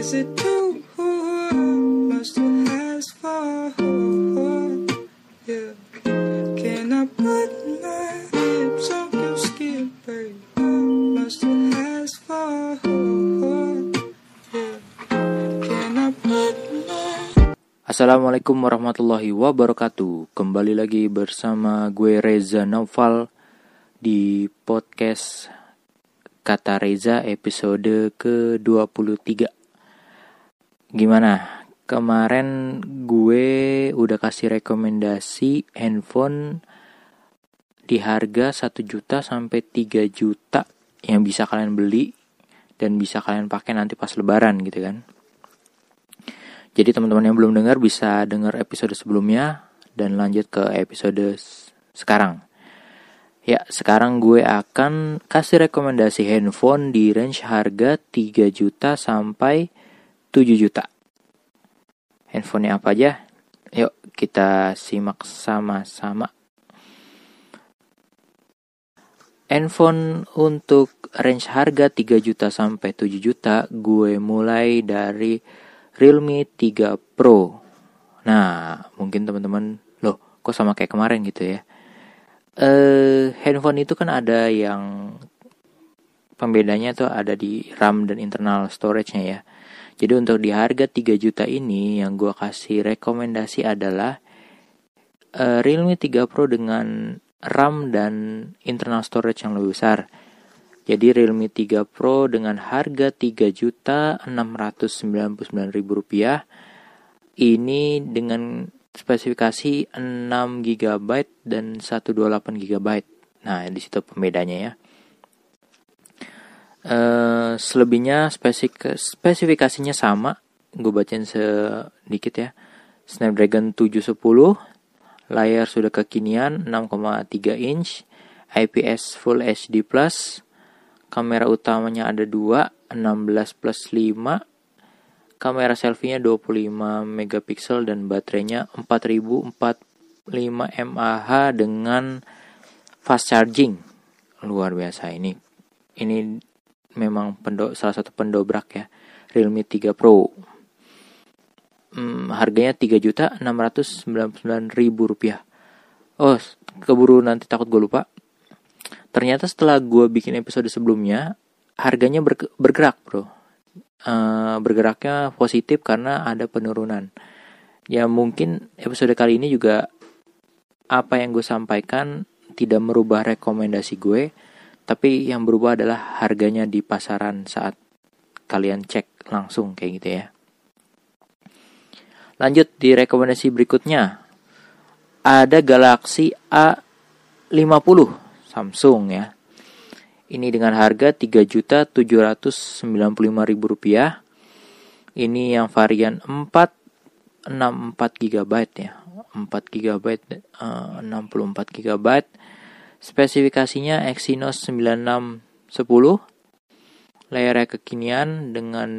Is it for? Yeah. Can I put my lips on your skin, ask for? Assalamualaikum warahmatullahi wabarakatuh Kembali lagi bersama gue Reza Naufal Di podcast Kata Reza episode ke-23 Gimana? Kemarin gue udah kasih rekomendasi handphone di harga 1 juta sampai 3 juta yang bisa kalian beli dan bisa kalian pakai nanti pas lebaran gitu kan. Jadi teman-teman yang belum dengar bisa dengar episode sebelumnya dan lanjut ke episode sekarang. Ya, sekarang gue akan kasih rekomendasi handphone di range harga 3 juta sampai 7 juta. Handphonenya apa aja? Yuk kita simak sama-sama. Handphone untuk range harga 3 juta sampai 7 juta gue mulai dari Realme 3 Pro. Nah, mungkin teman-teman, loh, kok sama kayak kemarin gitu ya? Eh, handphone itu kan ada yang pembedanya tuh ada di RAM dan internal storage-nya ya. Jadi untuk di harga 3 juta ini yang gue kasih rekomendasi adalah eh, Realme 3 Pro dengan RAM dan internal storage yang lebih besar. Jadi Realme 3 Pro dengan harga 3 juta 699 ribu rupiah ini dengan spesifikasi 6 GB dan 128 GB. Nah, di situ pembedanya ya. Eh, selebihnya spesifik spesifikasinya sama. Gue bacain sedikit ya. Snapdragon 710, layar sudah kekinian 6,3 inch, IPS Full HD+, kamera utamanya ada dua 16 plus 5 kamera selfie-nya 25 megapiksel dan baterainya 4045 mAh dengan fast charging luar biasa ini ini memang pendo, salah satu pendobrak ya Realme 3 Pro. Hmm, harganya 3 juta 699 ribu rupiah. Oh keburu nanti takut gue lupa. Ternyata setelah gue bikin episode sebelumnya harganya berge- bergerak bro. Eh, bergeraknya positif karena ada penurunan. Ya mungkin episode kali ini juga apa yang gue sampaikan tidak merubah rekomendasi gue tapi yang berubah adalah harganya di pasaran saat kalian cek langsung kayak gitu ya lanjut di rekomendasi berikutnya ada Galaxy A50 Samsung ya ini dengan harga Rp3.795.000. Ini yang varian 4 64 GB ya. 4 GB eh, 64 GB. Spesifikasinya Exynos 9610. Layarnya kekinian dengan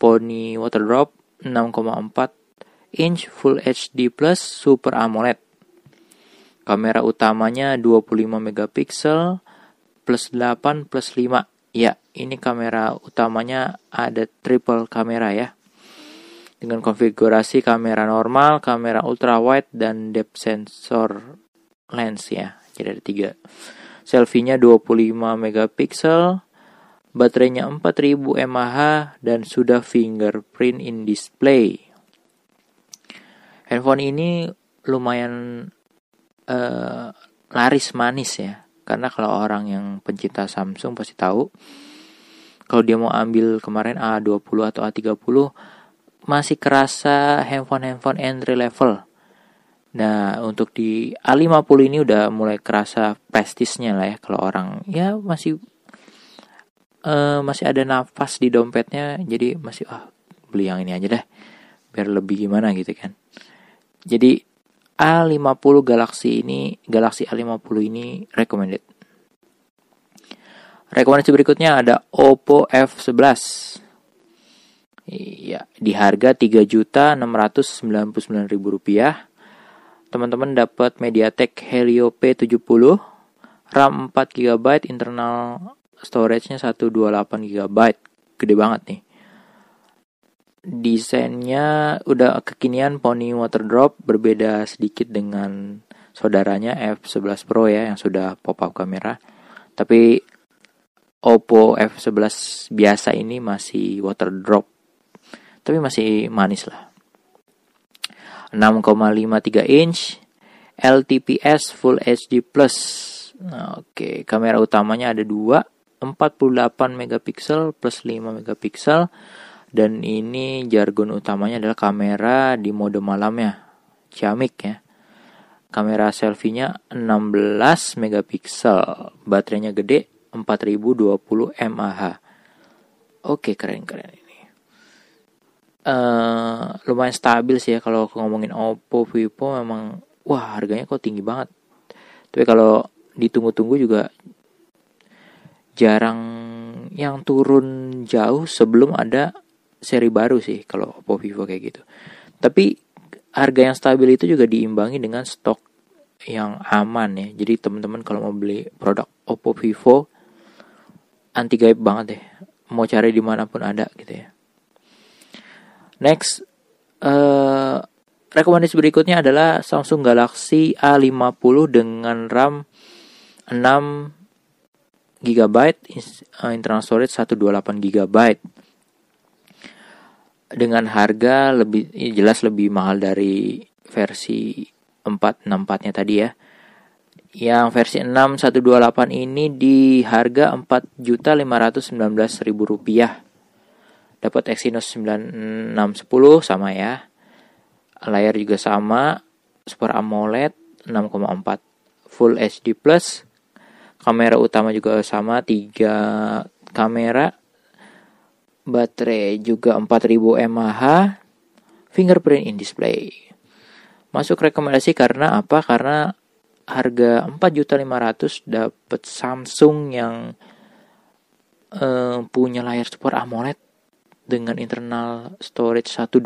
Pony Waterdrop 6,4 inch Full HD Plus Super AMOLED. Kamera utamanya 25 megapiksel plus 8 plus 5 ya ini kamera utamanya ada triple kamera ya dengan konfigurasi kamera normal kamera ultra wide dan depth sensor lens ya jadi ada tiga. Selfie-nya 25 megapiksel baterainya 4000 mAh dan sudah fingerprint in display. Handphone ini lumayan eh, laris manis ya. Karena kalau orang yang pencinta Samsung pasti tahu kalau dia mau ambil kemarin A20 atau A30 masih kerasa handphone-handphone entry level. Nah, untuk di A50 ini udah mulai kerasa prestisnya lah ya kalau orang ya masih eh, masih ada nafas di dompetnya jadi masih ah beli yang ini aja deh biar lebih gimana gitu kan. Jadi A50 Galaxy ini, Galaxy A50 ini recommended. Rekomendasi berikutnya ada Oppo F11. Iya, di harga Rp3.699.000. Teman-teman dapat MediaTek Helio P70, RAM 4GB, internal storage-nya 128GB. Gede banget nih. desainnya udah kekinian Pony Water Drop berbeda sedikit dengan saudaranya F11 Pro ya yang sudah pop up kamera. Tapi Oppo F11 biasa ini masih water drop. Tapi masih manis lah. 6,53 inch LTPS Full HD Plus. Nah, Oke, okay. kamera utamanya ada dua, 48 megapiksel plus 5 megapiksel dan ini jargon utamanya adalah kamera di mode malamnya, ciamik ya. Kamera selfie-nya 16 megapiksel, baterainya gede 4020 mAh. Oke, keren-keren. Uh, lumayan stabil sih ya kalau ngomongin Oppo, Vivo memang wah harganya kok tinggi banget. Tapi kalau ditunggu-tunggu juga jarang yang turun jauh sebelum ada seri baru sih kalau Oppo Vivo kayak gitu. Tapi harga yang stabil itu juga diimbangi dengan stok yang aman ya. Jadi teman-teman kalau mau beli produk Oppo Vivo anti gaib banget deh. Mau cari di mana pun ada gitu ya. Next, uh, rekomendasi berikutnya adalah Samsung Galaxy A50 dengan RAM 6 GB, internal storage 128 GB dengan harga lebih jelas lebih mahal dari versi 464-nya tadi ya. Yang versi 6128 ini di harga Rp4.519.000 rupiah. Dapat Exynos 9610 sama ya. Layar juga sama, Super AMOLED 6,4 Full HD Plus. Kamera utama juga sama, 3 kamera baterai juga 4000 mAh, fingerprint in display. Masuk rekomendasi karena apa? Karena harga 4.500 dapat Samsung yang uh, punya layar Super AMOLED dengan internal storage 128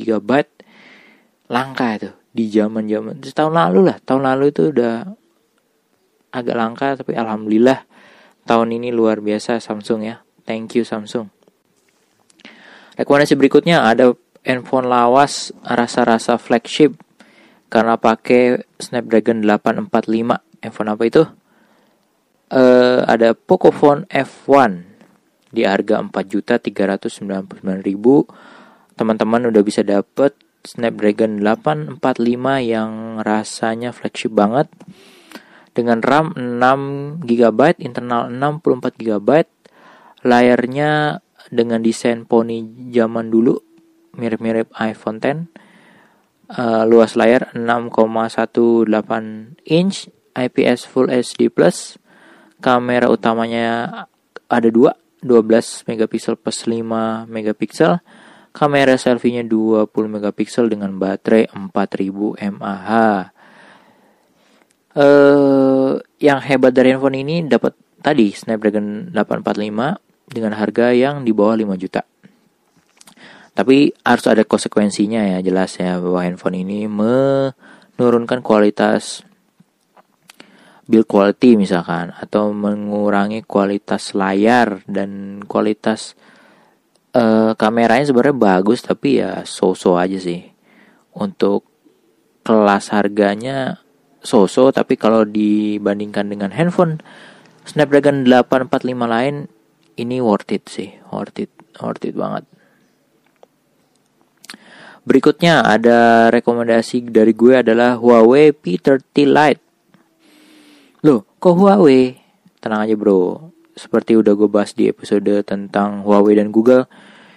GB langka itu di zaman-zaman tahun lalu lah tahun lalu itu udah agak langka tapi alhamdulillah tahun ini luar biasa Samsung ya thank you Samsung Rekomendasi berikutnya ada handphone lawas rasa-rasa flagship karena pakai Snapdragon 845. Handphone apa itu? Uh, ada Pocophone F1 di harga 4.399.000. Teman-teman udah bisa dapet Snapdragon 845 yang rasanya flagship banget. Dengan RAM 6 GB, internal 64 GB, layarnya dengan desain poni zaman dulu mirip-mirip iPhone 10 uh, luas layar 6,18 inch IPS Full HD Plus. Kamera utamanya ada dua 12 megapiksel plus 5 megapiksel kamera selfie-nya 20 megapiksel dengan baterai 4000 mAh uh, yang hebat dari handphone ini dapat tadi Snapdragon 845 dengan harga yang di bawah 5 juta. Tapi harus ada konsekuensinya ya jelas ya bahwa handphone ini menurunkan kualitas build quality misalkan atau mengurangi kualitas layar dan kualitas uh, kameranya sebenarnya bagus tapi ya so-so aja sih. Untuk kelas harganya so-so tapi kalau dibandingkan dengan handphone Snapdragon 845 lain ini worth it sih, worth it, worth it banget. Berikutnya ada rekomendasi dari gue adalah Huawei P30 Lite. Kok Huawei? Tenang aja bro, seperti udah gue bahas di episode tentang Huawei dan Google,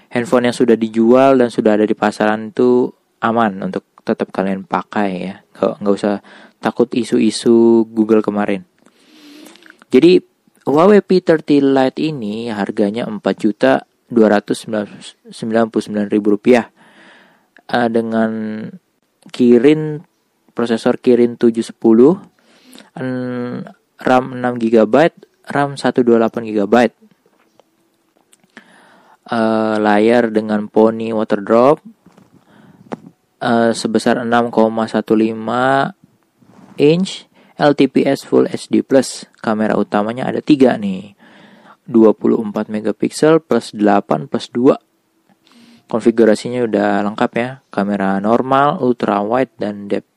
handphone yang sudah dijual dan sudah ada di pasaran itu aman untuk tetap kalian pakai ya. Gak, nggak usah takut isu-isu Google kemarin. Jadi Huawei P30 Lite ini harganya 4 juta 299 ribu rupiah uh, dengan Kirin prosesor Kirin 710 RAM 6 GB RAM 128 GB uh, layar dengan Pony water drop uh, sebesar 6,15 inch LTPS Full HD Plus. Kamera utamanya ada tiga nih. 24 megapiksel plus 8 plus 2. Konfigurasinya udah lengkap ya. Kamera normal, ultra wide dan depth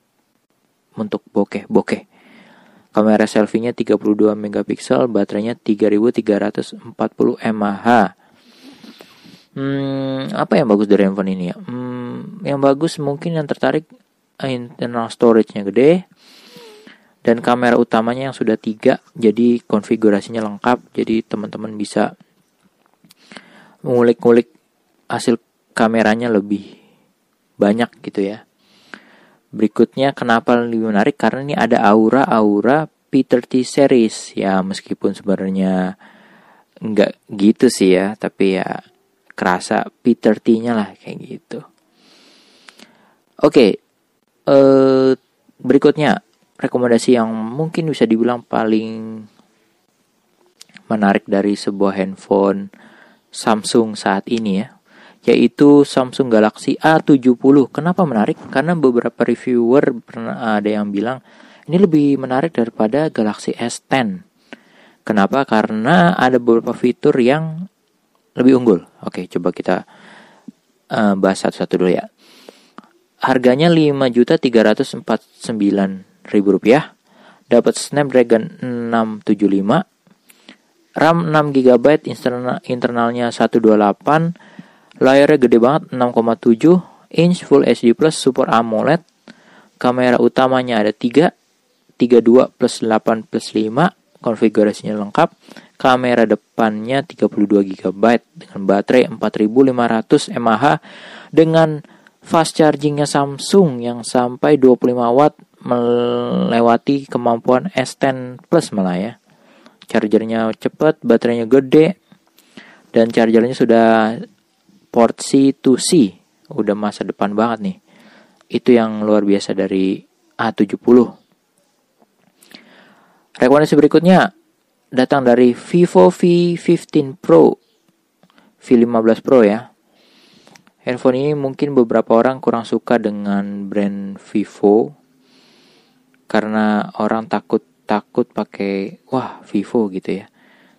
untuk bokeh bokeh. Kamera selfie-nya 32 megapiksel, baterainya 3340 mAh. Hmm, apa yang bagus dari handphone ini ya? Hmm, yang bagus mungkin yang tertarik internal storage-nya gede dan kamera utamanya yang sudah tiga, jadi konfigurasinya lengkap, jadi teman-teman bisa mengulik-ngulik hasil kameranya lebih banyak gitu ya. Berikutnya kenapa lebih menarik? Karena ini ada aura-aura P30 series ya meskipun sebenarnya nggak gitu sih ya tapi ya kerasa P30-nya lah kayak gitu. Oke, eh, berikutnya rekomendasi yang mungkin bisa dibilang paling menarik dari sebuah handphone Samsung saat ini ya yaitu Samsung Galaxy A70. Kenapa menarik? Karena beberapa reviewer pernah ada yang bilang ini lebih menarik daripada Galaxy S10. Kenapa? Karena ada beberapa fitur yang lebih unggul. Oke, coba kita uh, bahas satu-satu dulu ya. Harganya 5.349.000 rupiah. Dapat Snapdragon 675, RAM 6 GB, internalnya 128, Layarnya gede banget 6,7 inch Full HD Plus Super AMOLED. Kamera utamanya ada 3, 32 plus 8 plus 5. Konfigurasinya lengkap. Kamera depannya 32 GB dengan baterai 4500 mAh dengan fast chargingnya Samsung yang sampai 25 watt melewati kemampuan S10 Plus malah ya. Chargernya cepat, baterainya gede, dan chargernya sudah port C to C. Udah masa depan banget nih. Itu yang luar biasa dari A70 rekomendasi berikutnya datang dari Vivo V15 Pro. V15 Pro ya. Handphone ini mungkin beberapa orang kurang suka dengan brand Vivo. Karena orang takut takut pakai wah Vivo gitu ya.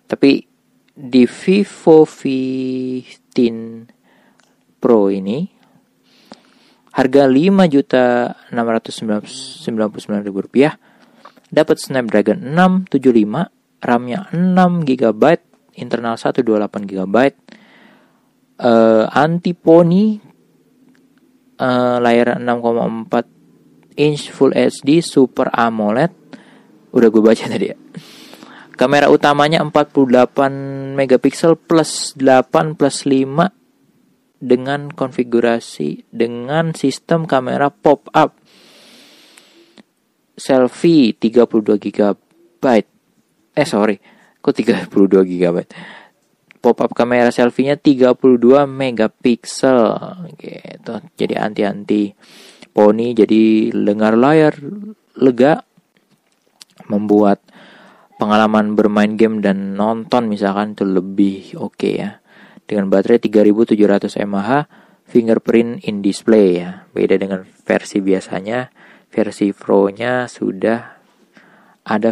Tapi di Vivo V15 Pro ini harga 5 juta 699 ribu rupiah dapat Snapdragon 675 RAM-nya 6 GB internal 128 GB uh, anti poni uh, layar 6,4 inch Full HD Super AMOLED. Udah gue baca tadi ya. Kamera utamanya 48 megapiksel plus 8 plus 5 dengan konfigurasi dengan sistem kamera pop-up selfie 32 GB. Eh sorry, kok 32 GB? Pop-up kamera selfie-nya 32 megapiksel gitu. Jadi anti-anti poni jadi lengar layar lega membuat pengalaman bermain game dan nonton misalkan itu lebih oke okay ya dengan baterai 3700 mAh fingerprint in display ya. Beda dengan versi biasanya, versi Pro-nya sudah ada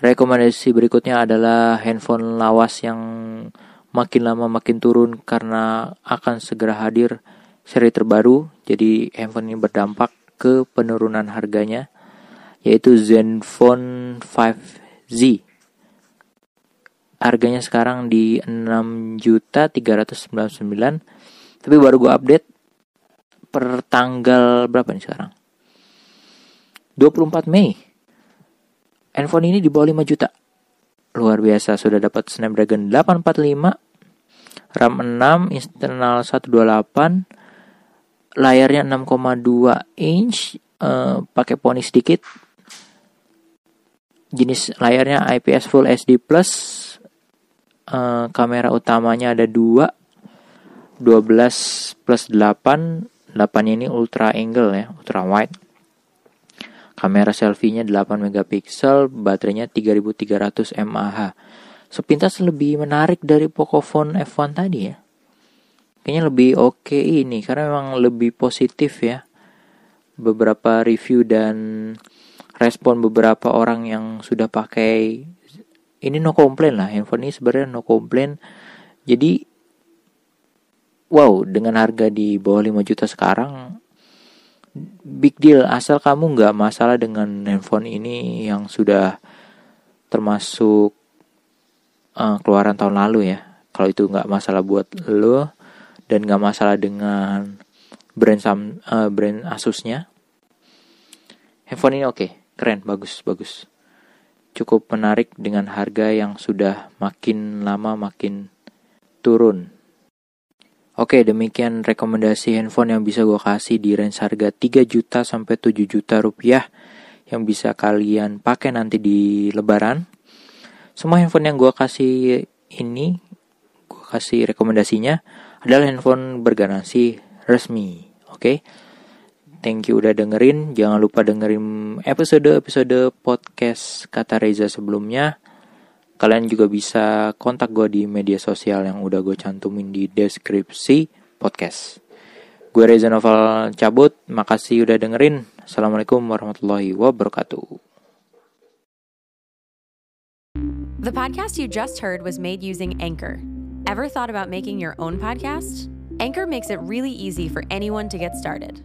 Rekomendasi berikutnya adalah handphone lawas yang makin lama makin turun karena akan segera hadir seri terbaru. Jadi handphone ini berdampak ke penurunan harganya yaitu Zenfone 5Z harganya sekarang di 6 juta 399 tapi baru gue update per tanggal berapa nih sekarang? 24 Mei. Handphone ini di bawah 5 juta. Luar biasa sudah dapat Snapdragon 845 RAM 6 internal 128 layarnya 6,2 inch uh, pakai poni sedikit. Jenis layarnya IPS Full HD Plus uh, kamera utamanya ada dua. 12 plus 8 8 ini ultra angle ya ultra wide. Kamera selfie-nya 8 megapiksel baterainya 3300 mAh. Sepintas lebih menarik dari Pocophone F1 tadi ya. Kayaknya lebih oke okay ini karena memang lebih positif ya. Beberapa review dan respon beberapa orang yang sudah pakai ini no complain lah handphone ini sebenarnya no complain jadi wow dengan harga di bawah 5 juta sekarang big deal. Asal kamu nggak masalah dengan handphone ini yang sudah termasuk uh, keluaran tahun lalu ya. Kalau itu nggak masalah buat lo dan nggak masalah dengan brand sam uh, brand Asusnya. Handphone ini oke okay, keren bagus bagus cukup menarik dengan harga yang sudah makin lama makin turun Oke, demikian rekomendasi handphone yang bisa gue kasih di range harga 3 juta sampai 7 juta rupiah yang bisa kalian pakai nanti di lebaran. Semua handphone yang gue kasih ini, gue kasih rekomendasinya adalah handphone bergaransi resmi. Oke, thank you udah dengerin. Jangan lupa dengerin episode-episode podcast Kata Reza sebelumnya. Kalian juga bisa kontak gue di media sosial yang udah gue cantumin di deskripsi podcast. Gue Reza Novel cabut, makasih udah dengerin. Assalamualaikum warahmatullahi wabarakatuh. The podcast you just heard was made using Anchor. Ever thought about making your own podcast? Anchor makes it really easy for anyone to get started.